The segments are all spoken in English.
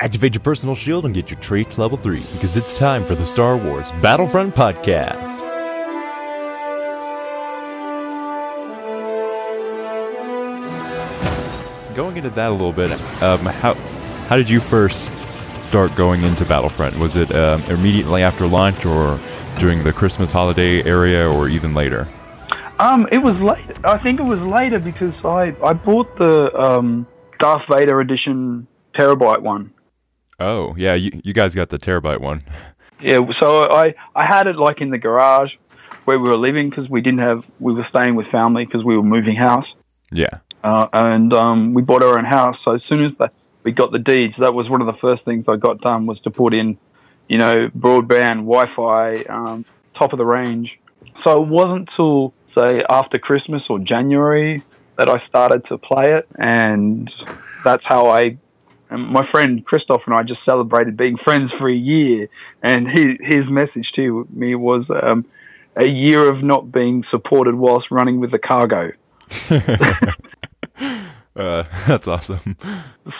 Activate your personal shield and get your trait to level 3 because it's time for the Star Wars Battlefront Podcast. Going into that a little bit, um, how, how did you first start going into Battlefront? Was it um, immediately after launch or during the Christmas holiday area or even later? Um, it was late. I think it was later because I, I bought the um, Darth Vader edition terabyte one. Oh yeah, you, you guys got the terabyte one. Yeah, so I I had it like in the garage where we were living because we didn't have we were staying with family because we were moving house. Yeah. Uh, and um, we bought our own house. So as soon as the, we got the deeds, that was one of the first things I got done was to put in, you know, broadband, Wi-Fi, um, top of the range. So it wasn't till say after Christmas or January that I started to play it, and that's how I. And my friend Christoph and I just celebrated being friends for a year, and his his message to me was um, a year of not being supported whilst running with the cargo. uh, that's awesome.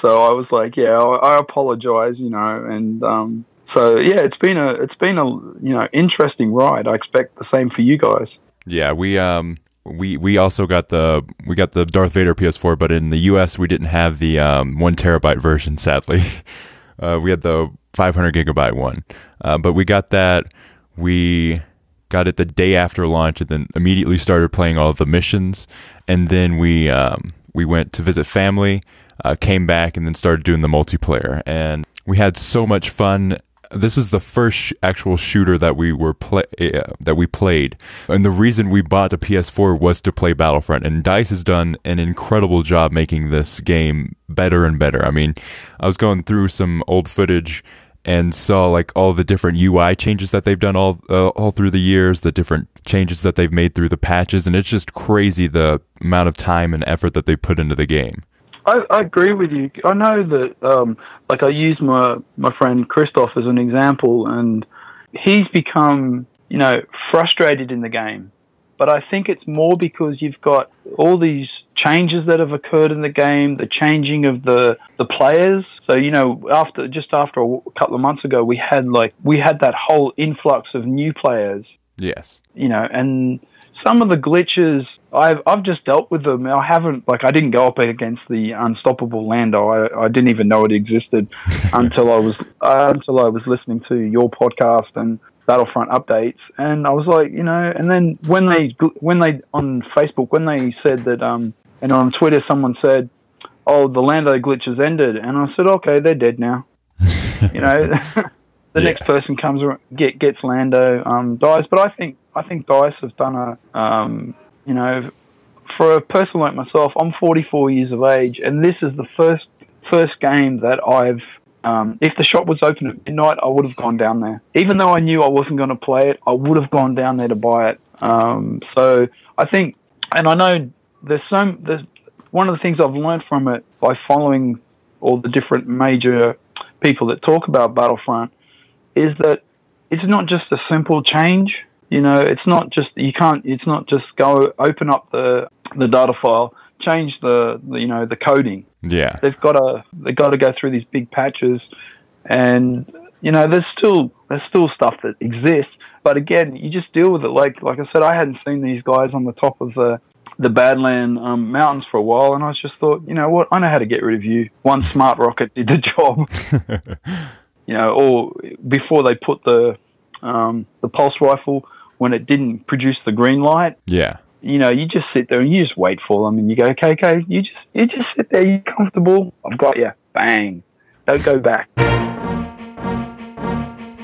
So I was like, yeah, I, I apologize, you know, and um, so yeah, it's been a it's been a you know interesting ride. I expect the same for you guys. Yeah, we um we we also got the we got the Darth Vader PS4, but in the US we didn't have the um, one terabyte version. Sadly, uh, we had the 500 gigabyte one, uh, but we got that. We got it the day after launch, and then immediately started playing all the missions. And then we um, we went to visit family, uh, came back, and then started doing the multiplayer. And we had so much fun this is the first actual shooter that we were play uh, that we played, and the reason we bought a PS4 was to play Battlefront. And Dice has done an incredible job making this game better and better. I mean, I was going through some old footage and saw like all the different UI changes that they've done all uh, all through the years, the different changes that they've made through the patches, and it's just crazy the amount of time and effort that they put into the game. I, I agree with you. I know that, um, like, I use my my friend Christoph as an example, and he's become, you know, frustrated in the game. But I think it's more because you've got all these changes that have occurred in the game, the changing of the the players. So you know, after just after a couple of months ago, we had like we had that whole influx of new players. Yes. You know, and some of the glitches I've I've just dealt with them. I haven't like I didn't go up against the unstoppable Lando. I, I didn't even know it existed until I was uh, until I was listening to your podcast and Battlefront updates, and I was like, you know, and then when they when they on Facebook when they said that um and on Twitter someone said, oh the Lando glitches ended, and I said, okay, they're dead now. you know, the yeah. next person comes get gets Lando um dies, but I think I think Dice have done a um you know, for a person like myself, I'm 44 years of age, and this is the first first game that I've. Um, if the shop was open at midnight, I would have gone down there. Even though I knew I wasn't going to play it, I would have gone down there to buy it. Um, so I think, and I know there's some. There's one of the things I've learned from it by following all the different major people that talk about Battlefront is that it's not just a simple change you know, it's not just you can't. It's not just go open up the the data file, change the, the you know the coding. Yeah, they've got to they've got to go through these big patches, and you know there's still there's still stuff that exists. But again, you just deal with it. Like like I said, I hadn't seen these guys on the top of the the Badland um, mountains for a while, and I just thought, you know what, I know how to get rid of you. One smart rocket did the job. you know, or before they put the um, the pulse rifle when it didn't produce the green light. Yeah. You know, you just sit there and you just wait for them, and you go, okay, okay. You just you just sit there, you're comfortable. I've got you. Bang. Don't go back.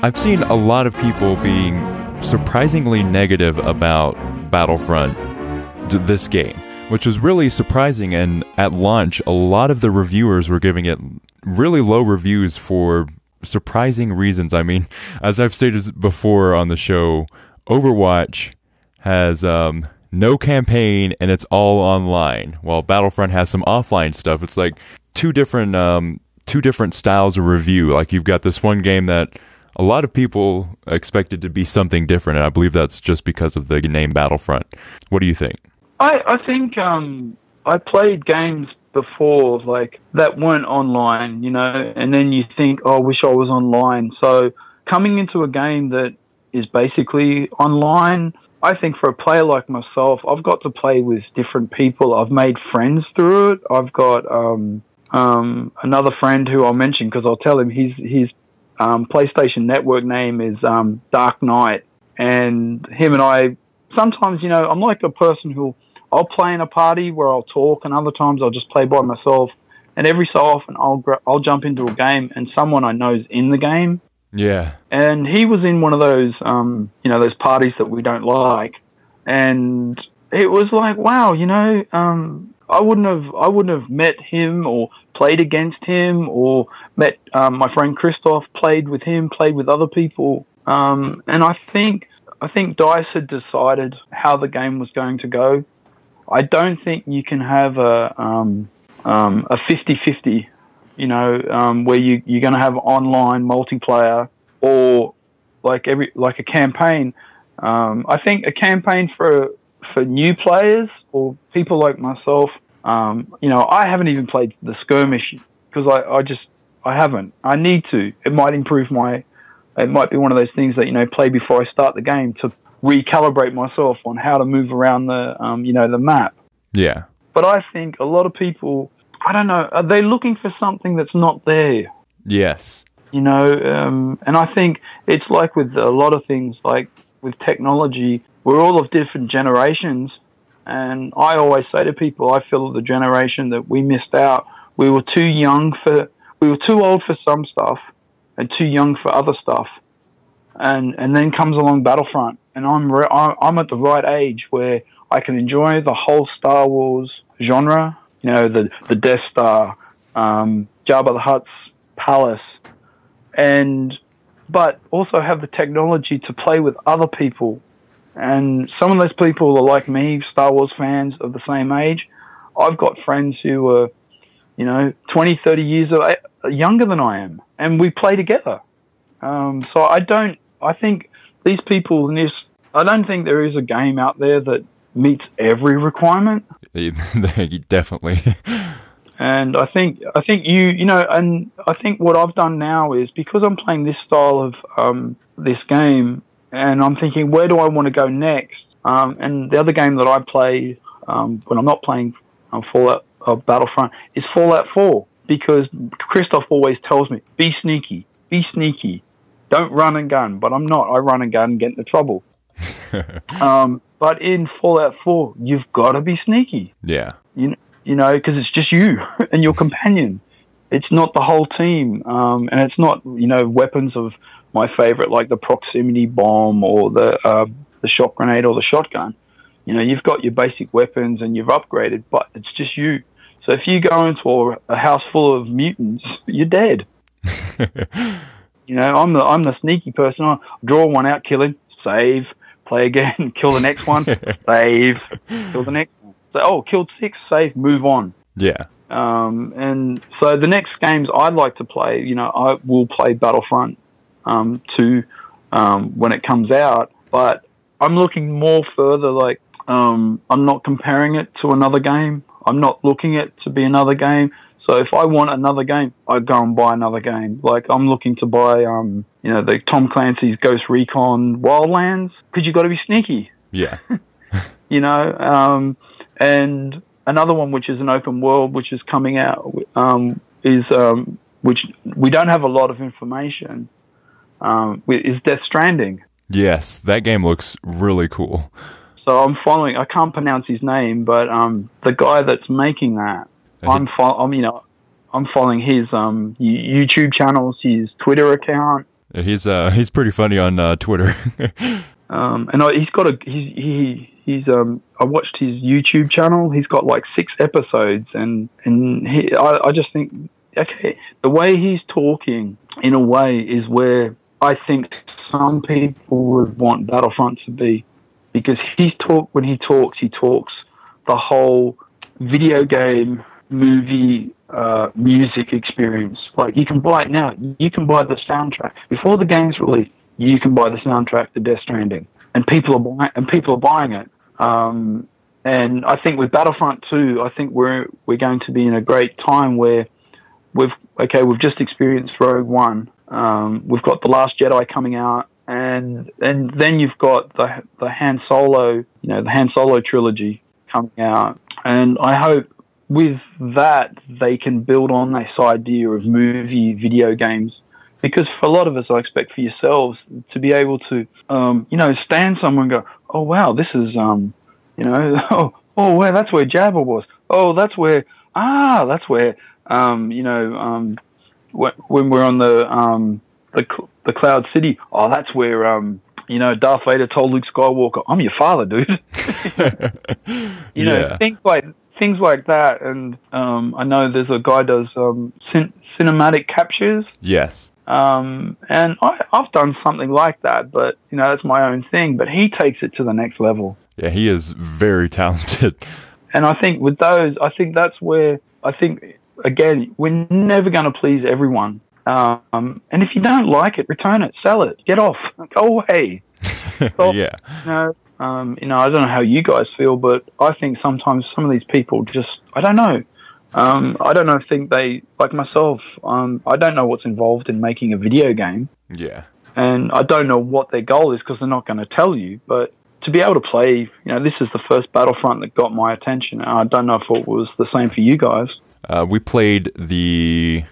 I've seen a lot of people being surprisingly negative about Battlefront, this game, which was really surprising. And at launch, a lot of the reviewers were giving it really low reviews for surprising reasons. I mean, as I've stated before on the show, Overwatch has um, no campaign and it's all online, while Battlefront has some offline stuff. It's like two different um, two different styles of review. Like you've got this one game that a lot of people expected to be something different, and I believe that's just because of the name Battlefront. What do you think? I, I think um, I played games before, like that weren't online, you know, and then you think, oh, I wish I was online. So coming into a game that is basically online, I think for a player like myself, I've got to play with different people. I've made friends through it. I've got um, um, another friend who I'll mention because I'll tell him his his um, PlayStation Network name is um, Dark Knight, and him and I sometimes, you know, I'm like a person who I'll play in a party where I'll talk, and other times I'll just play by myself. And every so often, I'll I'll jump into a game, and someone I know is in the game. Yeah. And he was in one of those, um, you know, those parties that we don't like, and it was like, wow, you know, um, I wouldn't have I wouldn't have met him or played against him or met um, my friend Christoph, played with him, played with other people, um, and I think I think Dice had decided how the game was going to go. I don't think you can have a um, um, a 50-50, you know, um, where you you're going to have online multiplayer or like every like a campaign. Um, I think a campaign for for new players or people like myself. Um, you know, I haven't even played the skirmish because I, I just I haven't. I need to. It might improve my. It might be one of those things that you know play before I start the game to recalibrate myself on how to move around the um, you know the map. Yeah. But I think a lot of people, I don't know, are they looking for something that's not there? Yes. You know, um, and I think it's like with a lot of things, like with technology, we're all of different generations. And I always say to people, I feel the generation that we missed out. We were too young for, we were too old for some stuff and too young for other stuff. And, and then comes along Battlefront and I'm, re- I'm at the right age where I can enjoy the whole Star Wars genre. You know, the the Death Star, um, Jabba the Hutt's palace, and but also have the technology to play with other people. And some of those people are like me, Star Wars fans of the same age. I've got friends who are, you know, 20, 30 years younger than I am, and we play together. Um, so I don't, I think these people this, I don't think there is a game out there that meets every requirement. Definitely. and I think I think you you know, and I think what I've done now is because I'm playing this style of um, this game, and I'm thinking where do I want to go next? Um, and the other game that I play um, when I'm not playing um, Fallout uh, Battlefront is Fallout 4 because Christoph always tells me be sneaky, be sneaky, don't run and gun. But I'm not. I run and gun and get into trouble. um, but in Fallout 4, you've got to be sneaky. Yeah. You, you know, because it's just you and your companion. It's not the whole team. Um, and it's not, you know, weapons of my favorite, like the proximity bomb or the, uh, the shock grenade or the shotgun. You know, you've got your basic weapons and you've upgraded, but it's just you. So if you go into a, house full of mutants, you're dead. you know, I'm the I'm the sneaky person. I draw one out, kill him, save, play again, kill the next one, save, kill the next one. So, oh, killed six, save, move on. Yeah. Um, and so the next games I'd like to play, you know, I will play Battlefront um, 2 um, when it comes out, but I'm looking more further, like, um, I'm not comparing it to another game. I'm not looking it to be another game. So if I want another game, I go and buy another game. Like I'm looking to buy, um, you know, the Tom Clancy's Ghost Recon Wildlands because you've got to be sneaky. Yeah. you know, um, and another one which is an open world, which is coming out, um, is um, which we don't have a lot of information. Um, is Death Stranding. Yes, that game looks really cool. So I'm following. I can't pronounce his name, but um, the guy that's making that I'm, fo- I'm, you know, I'm following his um, YouTube channels, his Twitter account. He's uh, he's pretty funny on uh, Twitter. um, and I, he's got a he he he's um I watched his YouTube channel. He's got like six episodes, and and he I, I just think okay the way he's talking in a way is where I think some people would want Battlefront to be because he's talk when he talks he talks the whole video game movie uh, music experience. Like you can buy it now. You can buy the soundtrack before the game's released. You can buy the soundtrack to Death Stranding, and people are buying and people are buying it. Um, and I think with Battlefront 2, I think we're we're going to be in a great time where we've okay, we've just experienced Rogue One. Um, we've got the Last Jedi coming out, and and then you've got the the Han Solo, you know, the Han Solo trilogy coming out, and I hope with that they can build on this idea of movie video games because for a lot of us, I expect for yourselves to be able to, um, you know, stand somewhere and go, oh wow, this is, um, you know, oh, oh, where that's where Jabba was. Oh, that's where, ah, that's where, um, you know, um, when we're on the, um, the, the Cloud City. Oh, that's where, um, you know, Darth Vader told Luke Skywalker, "I'm your father, dude." you know, yeah. things like things like that. And um, I know there's a guy does um, cin- cinematic captures. Yes. Um, and I, I've done something like that, but you know, that's my own thing. But he takes it to the next level. Yeah, he is very talented. And I think with those, I think that's where I think again we're never going to please everyone. Um, and if you don't like it, return it, sell it, get off, go away. Stop, yeah. You know, um, you know, I don't know how you guys feel, but I think sometimes some of these people just, I don't know. Um, I don't know. Think they like myself. Um, I don't know what's involved in making a video game. Yeah. And I don't know what their goal is because they're not going to tell you. But to be able to play, you know, this is the first Battlefront that got my attention. I don't know if it was the same for you guys. Uh, we played the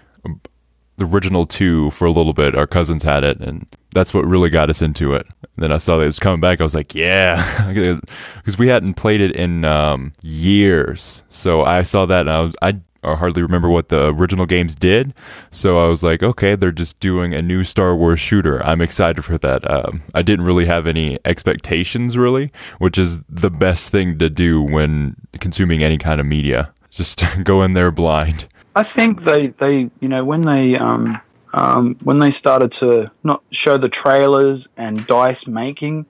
the original two for a little bit. Our cousins had it, and that's what really got us into it. And then I saw that it was coming back. I was like, yeah, because we hadn't played it in um, years. So I saw that, and I was I hardly remember what the original games did. So I was like, okay, they're just doing a new Star Wars shooter. I'm excited for that. Um, I didn't really have any expectations, really, which is the best thing to do when consuming any kind of media. Just go in there blind. I think they, they you know when they um, um, when they started to not show the trailers and Dice making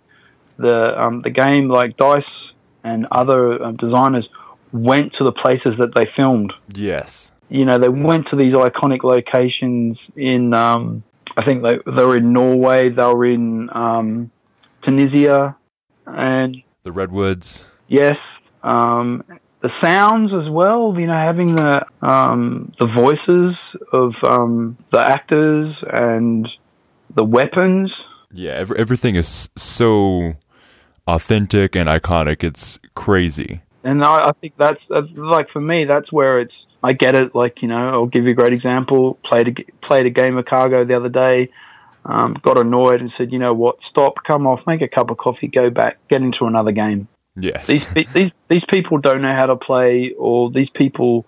the um, the game, like Dice and other um, designers went to the places that they filmed. Yes, you know they went to these iconic locations in. Um, I think they they were in Norway. They were in um, Tunisia and the redwoods. Yes, um, the sounds as well. You know, having the um, the voices of um, the actors and the weapons. Yeah, every, everything is so authentic and iconic. It's crazy. And I, I think that's, that's like for me. That's where it's. I get it. Like you know, I'll give you a great example. Played a, played a game of Cargo the other day. Um, got annoyed and said, you know what? Stop. Come off. Make a cup of coffee. Go back. Get into another game. Yes. These these these people don't know how to play, or these people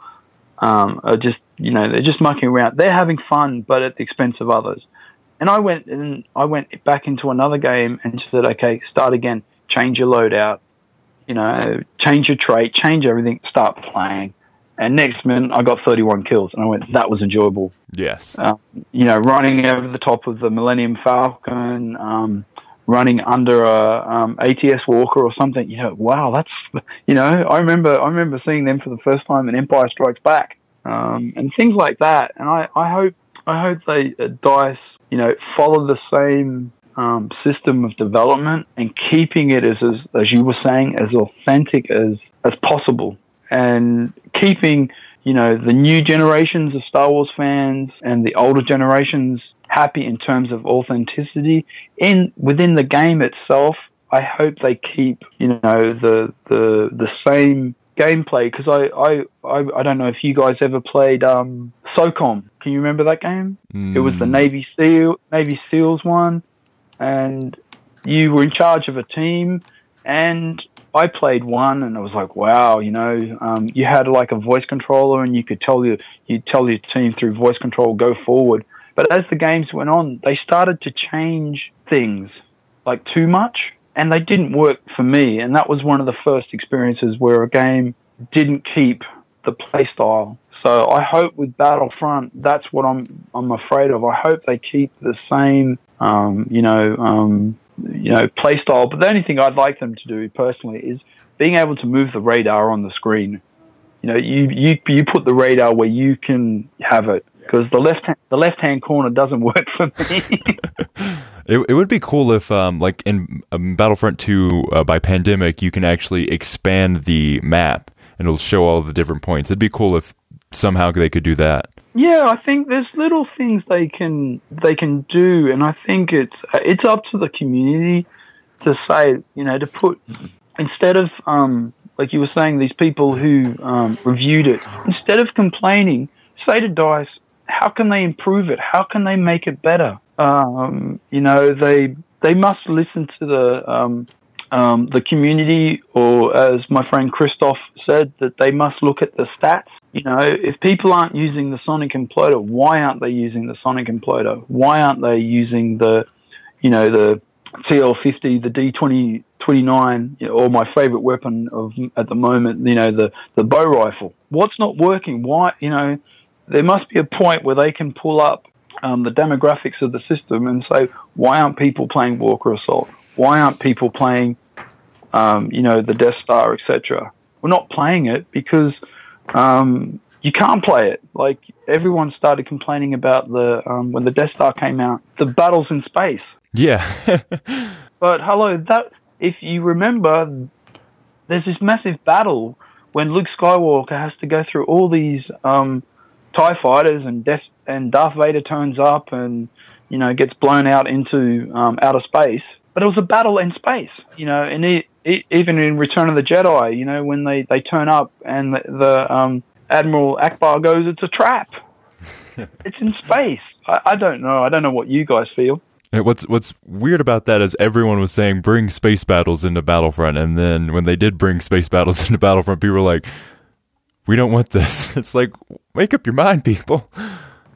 um, are just you know they're just mucking around. They're having fun, but at the expense of others. And I went and I went back into another game and said, okay, start again, change your loadout, you know, change your trait, change everything, start playing. And next minute, I got 31 kills, and I went, that was enjoyable. Yes. Um, you know, running over the top of the Millennium Falcon, um, running under a um, ATS Walker or something. You know, wow, that's you know, I remember I remember seeing them for the first time in Empire Strikes Back, um, and things like that. And I, I hope I hope they uh, Dice you know follow the same um, system of development and keeping it as, as as you were saying as authentic as as possible, and keeping you know the new generations of Star Wars fans and the older generations happy in terms of authenticity in within the game itself. I hope they keep you know the the the same gameplay because I, I, I I don't know if you guys ever played um, SOCOM. Can you remember that game? Mm. It was the hmm. Navy SEAL Navy SEALs one, and you were in charge of a team, and I played one, and I was like, wow, you know, um, you had like a voice controller, and you could tell your you tell your team through voice control go forward. But as the games went on, they started to change things like too much, and they didn't work for me. And that was one of the first experiences where a game didn't keep the playstyle. So I hope with Battlefront, that's what I'm I'm afraid of. I hope they keep the same, um, you know, um, you know, playstyle. But the only thing I'd like them to do personally is being able to move the radar on the screen. You know, you you you put the radar where you can have it because the left the left hand corner doesn't work for me. It, it would be cool if, um, like in um, Battlefront 2 uh, by Pandemic, you can actually expand the map and it'll show all the different points. It'd be cool if somehow they could do that. Yeah, I think there's little things they can they can do, and I think it's it's up to the community to say, you know, to put instead of um, like you were saying, these people who um, reviewed it, instead of complaining, say to Dice, how can they improve it? How can they make it better? Um, you know, they they must listen to the um, um, the community, or as my friend Christoph said, that they must look at the stats. You know, if people aren't using the Sonic Imploder, why aren't they using the Sonic Imploder? Why aren't they using the, you know, the TL50, the D20, 29, or my favorite weapon of at the moment, you know, the, the bow rifle. What's not working? Why, you know, there must be a point where they can pull up um, the demographics of the system and say, why aren't people playing Walker Assault? Why aren't people playing, um, you know, the Death Star, etc.? We're not playing it because um, you can't play it. Like everyone started complaining about the um, when the Death Star came out, the battles in space. Yeah. but hello, that if you remember, there's this massive battle when Luke Skywalker has to go through all these um, Tie fighters and Death and Darth Vader turns up and you know gets blown out into um, outer space. But it was a battle in space, you know, and it, it, even in Return of the Jedi, you know, when they, they turn up and the, the um, Admiral Ackbar goes, "It's a trap." it's in space. I, I don't know. I don't know what you guys feel. What's what's weird about that is everyone was saying bring space battles into Battlefront, and then when they did bring space battles into Battlefront, people were like, "We don't want this." It's like, make up your mind, people.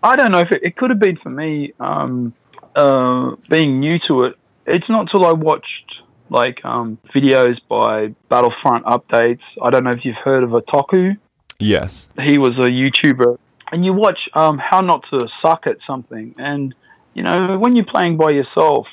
I don't know if it, it could have been for me um, uh, being new to it. It's not till I watched like um, videos by Battlefront updates. I don't know if you've heard of Otaku. Yes, he was a YouTuber, and you watch um, how not to suck at something and you know, when you're playing by yourself,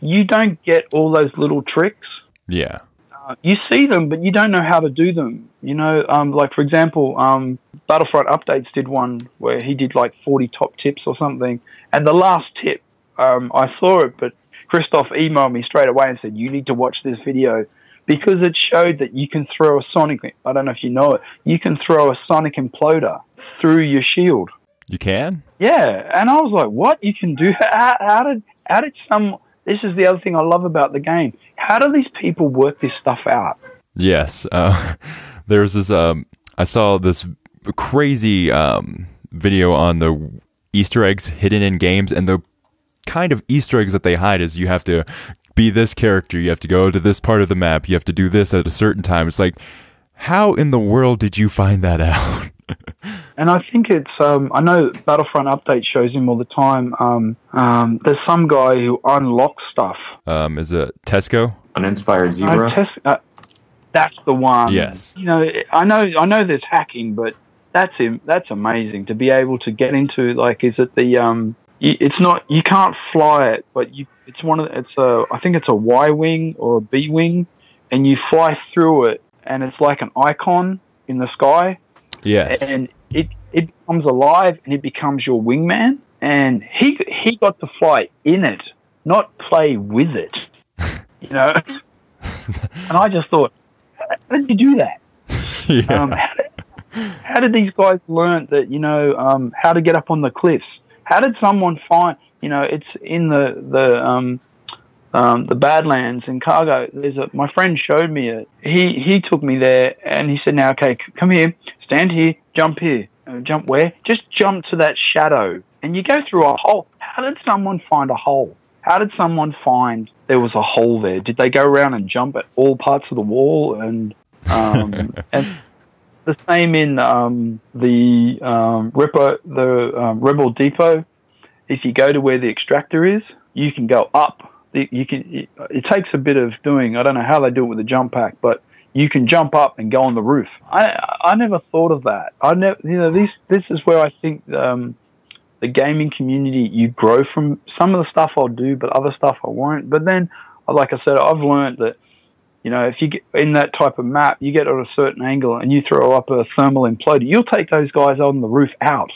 you don't get all those little tricks. Yeah. Uh, you see them, but you don't know how to do them. You know, um, like for example, um, Battlefront Updates did one where he did like 40 top tips or something. And the last tip, um, I saw it, but Christoph emailed me straight away and said, you need to watch this video because it showed that you can throw a sonic, I don't know if you know it, you can throw a sonic imploder through your shield. You can? Yeah, and I was like, "What? You can do that? How, how did how did some? This is the other thing I love about the game. How do these people work this stuff out?" Yes, uh, there's this. Um, I saw this crazy um, video on the Easter eggs hidden in games, and the kind of Easter eggs that they hide is you have to be this character, you have to go to this part of the map, you have to do this at a certain time. It's like, how in the world did you find that out? And I think it's um, I know Battlefront update shows him all the time. Um, um, there's some guy who unlocks stuff. Um, is it Tesco? Uninspired Zebra. Uh, tes- uh, that's the one. Yes. You know, I know, I know. There's hacking, but that's him. That's amazing to be able to get into. Like, is it the um? It's not. You can't fly it, but you. It's one of. It's a. I think it's a Y wing or a B wing, and you fly through it, and it's like an icon in the sky Yes. And it, it becomes alive and it becomes your wingman. And he, he got to fly in it, not play with it. You know? and I just thought, how did you do that? yeah. Um, how, did, how did these guys learn that, you know, um, how to get up on the cliffs? How did someone find, you know, it's in the, the, um, um, the Badlands in Cargo. There's a, my friend showed me it. He he took me there and he said, "Now, okay, come here, stand here, jump here, uh, jump where? Just jump to that shadow." And you go through a hole. How did someone find a hole? How did someone find there was a hole there? Did they go around and jump at all parts of the wall? And um, and the same in um, the um, Repo, the um, Rebel Depot. If you go to where the extractor is, you can go up you can. It takes a bit of doing. I don't know how they do it with the jump pack, but you can jump up and go on the roof. I I never thought of that. I never. You know, this this is where I think um, the gaming community you grow from. Some of the stuff I'll do, but other stuff I won't. But then, like I said, I've learned that. You know, if you get in that type of map, you get at a certain angle and you throw up a thermal imploder, you'll take those guys on the roof out.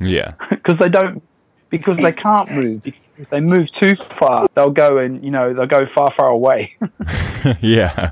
Yeah. Because they don't, because they can't move if they move too far, they'll go and you know they'll go far, far away. yeah,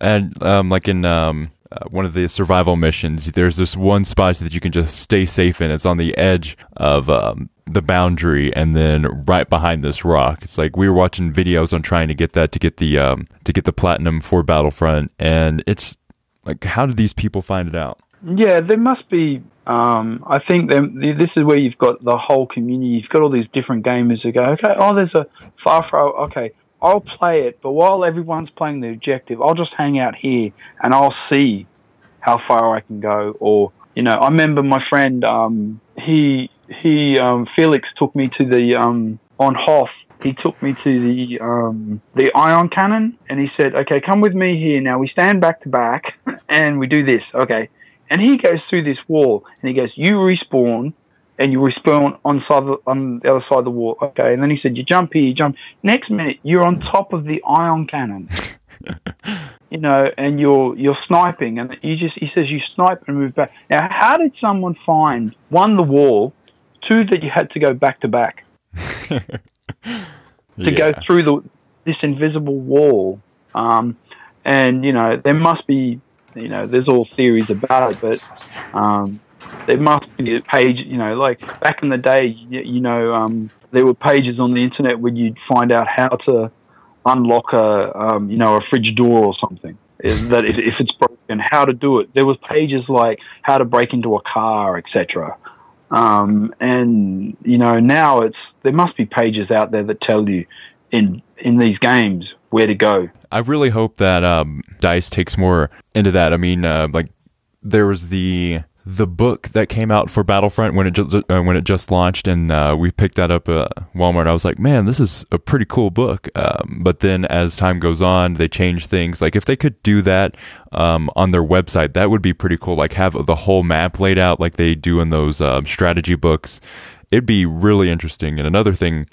and um, like in um, uh, one of the survival missions, there's this one spot that you can just stay safe in. It's on the edge of um, the boundary, and then right behind this rock. It's like we were watching videos on trying to get that to get the um, to get the platinum for Battlefront, and it's like, how did these people find it out? Yeah, there must be. Um, I think this is where you've got the whole community. You've got all these different gamers who go, okay, oh, there's a far, far, okay, I'll play it, but while everyone's playing the objective, I'll just hang out here and I'll see how far I can go. Or, you know, I remember my friend, um, he, he, um, Felix took me to the, um, on Hoth, he took me to the, um, the ion cannon and he said, okay, come with me here. Now we stand back to back and we do this. Okay. And he goes through this wall and he goes, you respawn and you respawn on, side the, on the other side of the wall. Okay. And then he said, you jump here, you jump. Next minute, you're on top of the ion cannon. you know, and you're, you're sniping and you just, he says you snipe and move back. Now, how did someone find one, the wall, two, that you had to go back to back to yeah. go through the, this invisible wall? Um, and, you know, there must be you know, there's all theories about it, but um, there must be a page, you know, like back in the day, you, you know, um, there were pages on the internet where you'd find out how to unlock a, um, you know, a fridge door or something. Is that if, if it's broken, how to do it? There was pages like how to break into a car, etc. Um, and you know, now it's there must be pages out there that tell you in in these games where to go. I really hope that um, Dice takes more into that. I mean, uh, like there was the the book that came out for Battlefront when it just uh, when it just launched, and uh, we picked that up at Walmart. I was like, man, this is a pretty cool book. Um, but then as time goes on, they change things. Like if they could do that um, on their website, that would be pretty cool. Like have the whole map laid out like they do in those um, strategy books. It'd be really interesting. And another thing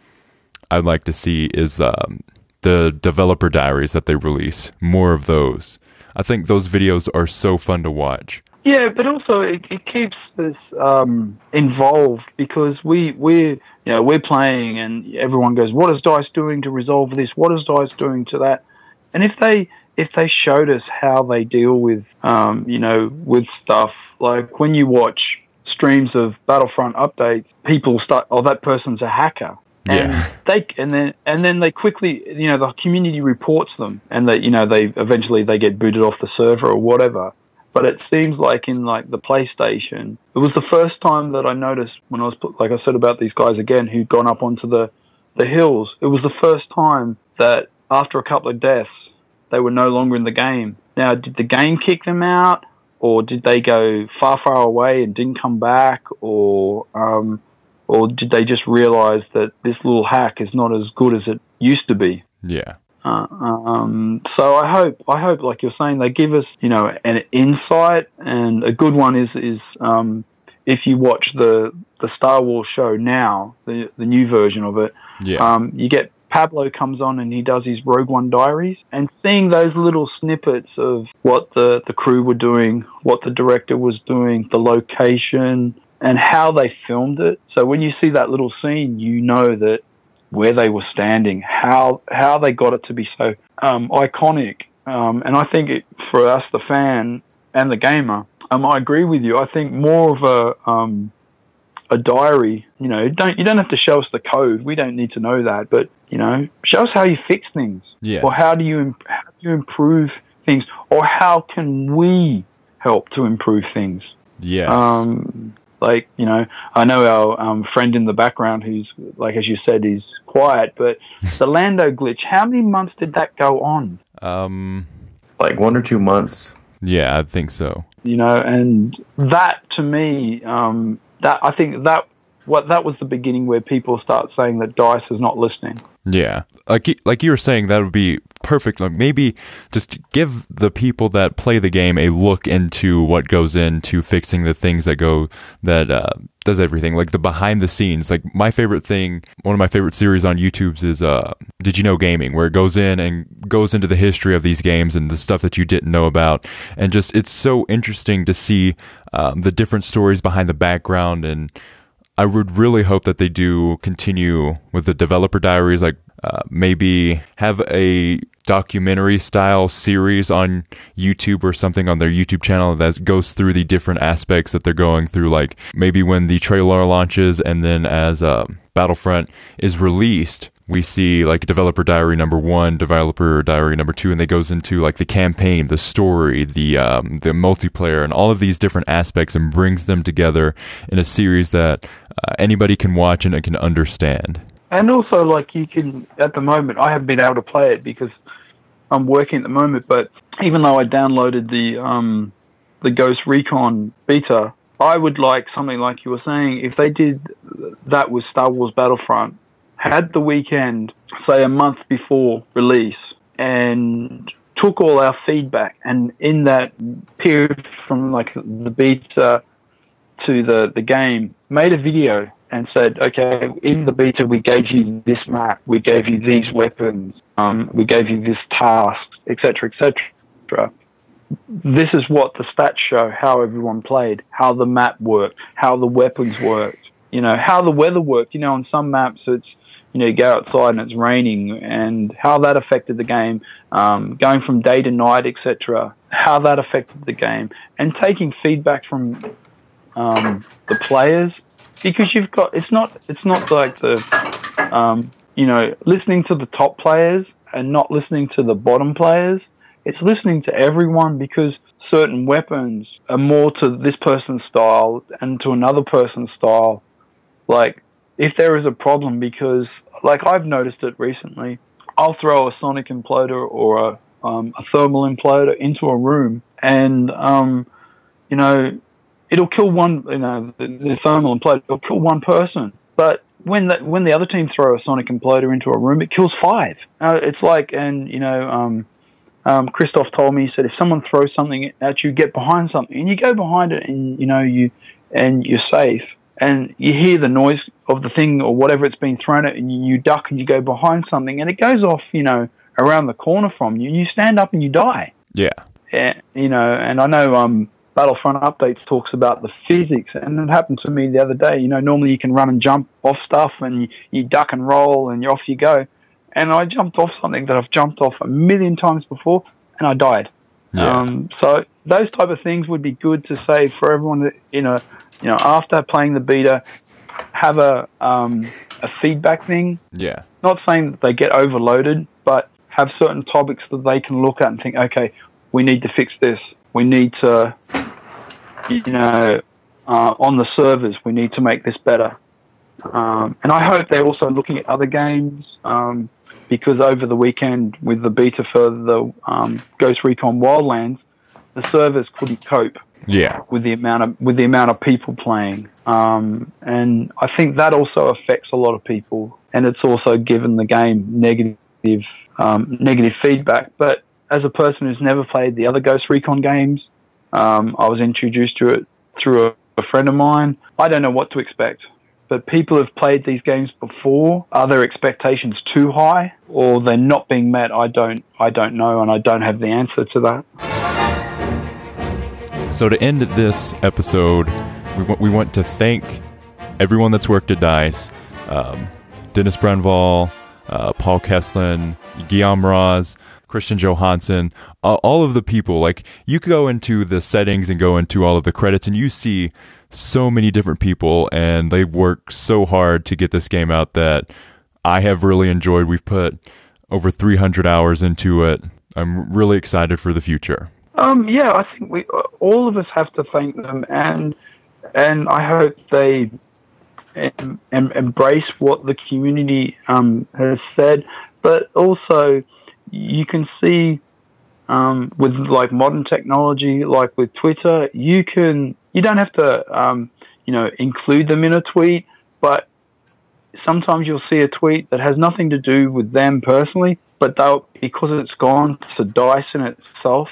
I'd like to see is um, the developer diaries that they release. More of those. I think those videos are so fun to watch. Yeah, but also it, it keeps us um, involved because we we you know we're playing and everyone goes, "What is Dice doing to resolve this? What is Dice doing to that?" And if they if they showed us how they deal with um, you know with stuff like when you watch streams of Battlefront updates, people start, "Oh, that person's a hacker." And yeah. they and then and then they quickly you know the community reports them and that you know they eventually they get booted off the server or whatever. But it seems like in like the PlayStation, it was the first time that I noticed when I was like I said about these guys again who'd gone up onto the the hills. It was the first time that after a couple of deaths they were no longer in the game. Now, did the game kick them out, or did they go far, far away and didn't come back, or um, or did they just realize that this little hack is not as good as it used to be? Yeah. Uh, um, so I hope, I hope, like you're saying, they give us, you know, an insight, and a good one is is um, if you watch the the Star Wars show now, the the new version of it, yeah. um, you get Pablo comes on and he does his Rogue One diaries, and seeing those little snippets of what the the crew were doing, what the director was doing, the location, and how they filmed it. So when you see that little scene, you know that where they were standing, how how they got it to be so um, iconic. Um, and I think it, for us, the fan and the gamer, um, I agree with you. I think more of a um, a diary. You know, don't you don't have to show us the code. We don't need to know that, but you know, show us how you fix things, yes. or how do you how do you improve things, or how can we help to improve things. Yes. Um, like, you know, I know our um, friend in the background who's, like, as you said, he's quiet, but the Lando glitch, how many months did that go on? Um, like one or two months. Yeah, I think so. You know, and that to me, um, that I think that what that was the beginning where people start saying that Dice is not listening. Yeah, like like you were saying, that would be perfect. Like maybe just give the people that play the game a look into what goes into fixing the things that go that uh, does everything. Like the behind the scenes. Like my favorite thing, one of my favorite series on YouTube's is uh, Did You Know Gaming, where it goes in and goes into the history of these games and the stuff that you didn't know about, and just it's so interesting to see um, the different stories behind the background and I would really hope that they do continue with the developer diaries, like uh, maybe have a documentary style series on YouTube or something on their YouTube channel that goes through the different aspects that they're going through, like maybe when the trailer launches and then as uh, Battlefront is released, we see like developer diary number one, developer diary number two, and they goes into like the campaign, the story, the um, the multiplayer, and all of these different aspects, and brings them together in a series that uh, anybody can watch and can understand. And also, like you can at the moment, I haven't been able to play it because I'm working at the moment. But even though I downloaded the um, the Ghost Recon beta, I would like something like you were saying. If they did that with Star Wars Battlefront, had the weekend, say a month before release, and took all our feedback, and in that period from like the beta to the, the game, made a video and said, okay, in the beta we gave you this map, we gave you these weapons, um, we gave you this task, etc., etc. This is what the stats show, how everyone played, how the map worked, how the weapons worked, you know, how the weather worked. You know, on some maps it's you know, you go outside and it's raining, and how that affected the game, um, going from day to night, etc. How that affected the game, and taking feedback from um, the players, because you've got it's not it's not like the um, you know listening to the top players and not listening to the bottom players. It's listening to everyone because certain weapons are more to this person's style and to another person's style. Like if there is a problem because like I've noticed it recently. I'll throw a sonic imploder or a, um, a thermal imploder into a room, and um, you know, it'll kill one. You know, the, the thermal imploder will kill one person, but when the, when the other team throw a sonic imploder into a room, it kills five. Uh, it's like, and you know, um, um, Christoph told me he said if someone throws something at you, get behind something, and you go behind it, and you know you and you're safe, and you hear the noise of the thing or whatever it's been thrown at, and you duck and you go behind something, and it goes off, you know, around the corner from you, you stand up and you die. Yeah. And, you know, and I know um, Battlefront Updates talks about the physics, and it happened to me the other day. You know, normally you can run and jump off stuff, and you, you duck and roll, and you're off you go. And I jumped off something that I've jumped off a million times before, and I died. Yeah. Um, so those type of things would be good to say for everyone that, you know, you know, after playing the beta, have a um, a feedback thing. Yeah. Not saying that they get overloaded, but have certain topics that they can look at and think, okay, we need to fix this. We need to, you know, uh, on the servers, we need to make this better. Um, and I hope they're also looking at other games um, because over the weekend with the beta for the um, Ghost Recon Wildlands, the servers couldn't cope. Yeah. With the amount of with the amount of people playing, um, and I think that also affects a lot of people, and it's also given the game negative um, negative feedback. But as a person who's never played the other Ghost Recon games, um, I was introduced to it through a, a friend of mine. I don't know what to expect but people have played these games before. Are their expectations too high, or they're not being met? I don't, I don't know, and I don't have the answer to that. So to end this episode, we want, we want to thank everyone that's worked at DICE, um, Dennis Brännvall, uh, Paul Keslin, Guillaume Raz, Christian Johansson, uh, all of the people. Like you go into the settings and go into all of the credits, and you see so many different people, and they've worked so hard to get this game out that I have really enjoyed. We've put over 300 hours into it. I'm really excited for the future. Um, yeah, I think we all of us have to thank them, and and I hope they em, em, embrace what the community um, has said. But also, you can see um, with like modern technology, like with Twitter, you can you don't have to um, you know include them in a tweet, but sometimes you'll see a tweet that has nothing to do with them personally, but they'll because it's gone to Dice in itself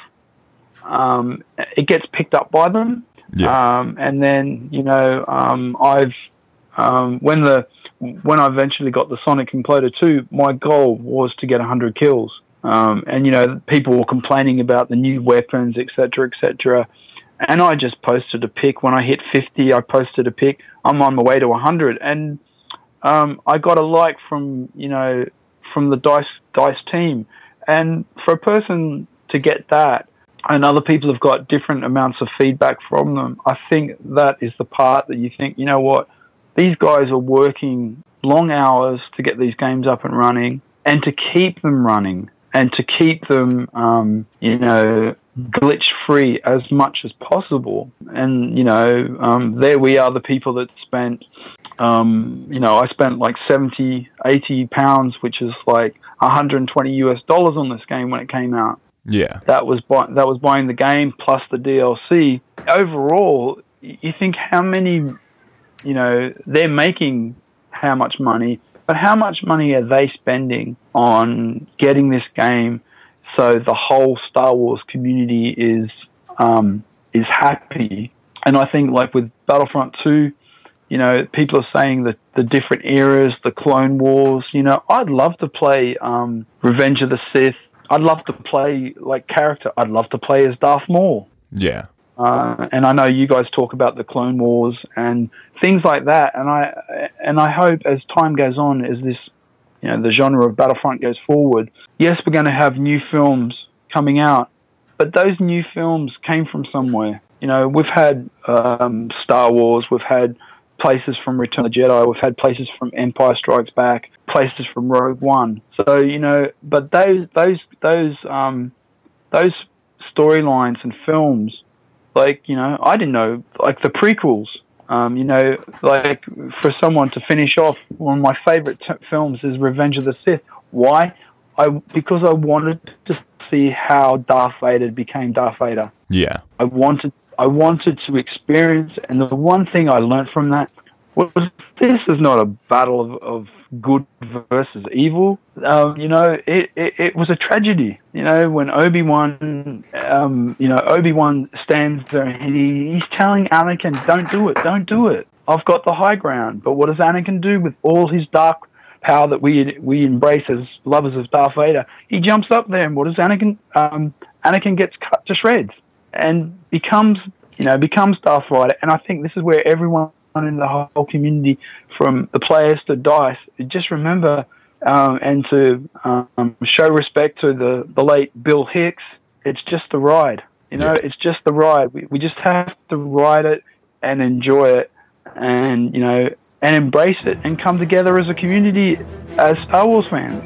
um, it gets picked up by them. Yeah. Um, and then you know um, I've um, when the when I eventually got the Sonic Imploder 2, my goal was to get 100 kills. Um, and you know people were complaining about the new weapons, etc., etc. and I just posted a pic. When I hit 50, I posted a pic. I'm on my way to 100, and um, I got a like from you know from the Dice Dice team. And for a person to get that, and other people have got different amounts of feedback from them, I think that is the part that you think, you know what, these guys are working long hours to get these games up and running, and to keep them running, and to keep them, um, you know, glitch free as much as possible. And, you know, um, there we are, the people that spent, um, you know, I spent like 70, 80 pounds, which is like 120 US dollars on this game when it came out. Yeah. That was buy- that was buying the game plus the DLC. Overall, you think how many, you know, they're making how much money, but how much money are they spending on getting this game so the whole Star Wars community is um, is happy? And I think like with Battlefront 2, you know, people are saying that the different eras, the Clone Wars, you know, I'd love to play um, Revenge of the Sith. I'd love to play like character. I'd love to play as Darth Maul. Yeah. Uh, and I know you guys talk about the Clone Wars and things like that. And I and I hope as time goes on, as this you know the genre of Battlefront goes forward, yes, we're going to have new films coming out, but those new films came from somewhere. You know, we've had um, Star Wars, we've had places from Return of the Jedi, we've had places from Empire Strikes Back, places from Rogue One. So you know, but those those those um, those storylines and films like you know i didn't know like the prequels um, you know like for someone to finish off one of my favorite t- films is revenge of the sith why i because i wanted to see how darth vader became darth vader Yeah. i wanted i wanted to experience and the one thing i learned from that was this is not a battle of, of good versus evil. Um, you know, it, it, it, was a tragedy. You know, when Obi Wan, um, you know, Obi Wan stands there and he, he's telling Anakin, "Don't do it, don't do it. I've got the high ground." But what does Anakin do with all his dark power that we we embrace as lovers of Darth Vader? He jumps up there, and what does Anakin? Um, Anakin gets cut to shreds and becomes, you know, becomes Darth Vader. And I think this is where everyone in the whole community, from the players to Dice, just remember um, and to um, show respect to the, the late Bill Hicks. It's just the ride, you know. Yeah. It's just the ride. We, we just have to ride it and enjoy it, and you know, and embrace it, and come together as a community as Star Wars fans.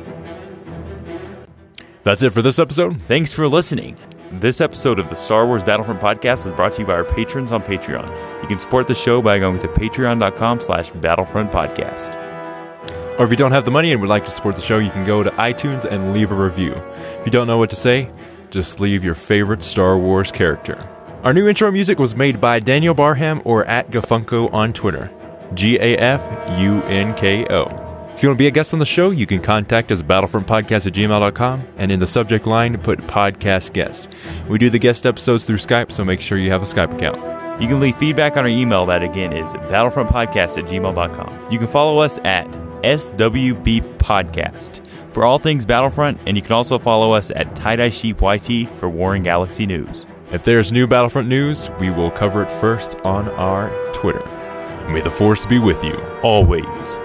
That's it for this episode. Thanks for listening. This episode of the Star Wars Battlefront podcast is brought to you by our patrons on Patreon. You can support the show by going to patreon.com slash battlefront podcast. Or if you don't have the money and would like to support the show, you can go to iTunes and leave a review. If you don't know what to say, just leave your favorite Star Wars character. Our new intro music was made by Daniel Barham or at Gafunko on Twitter. G A F U N K O. If you want to be a guest on the show, you can contact us at battlefrontpodcast at gmail.com and in the subject line put podcast guest. We do the guest episodes through Skype, so make sure you have a Skype account. You can leave feedback on our email that again is battlefrontpodcast at gmail.com. You can follow us at SWB Podcast for all things Battlefront, and you can also follow us at Tye Dye Sheep YT for Warring Galaxy News. If there's new Battlefront news, we will cover it first on our Twitter. May the Force be with you. Always.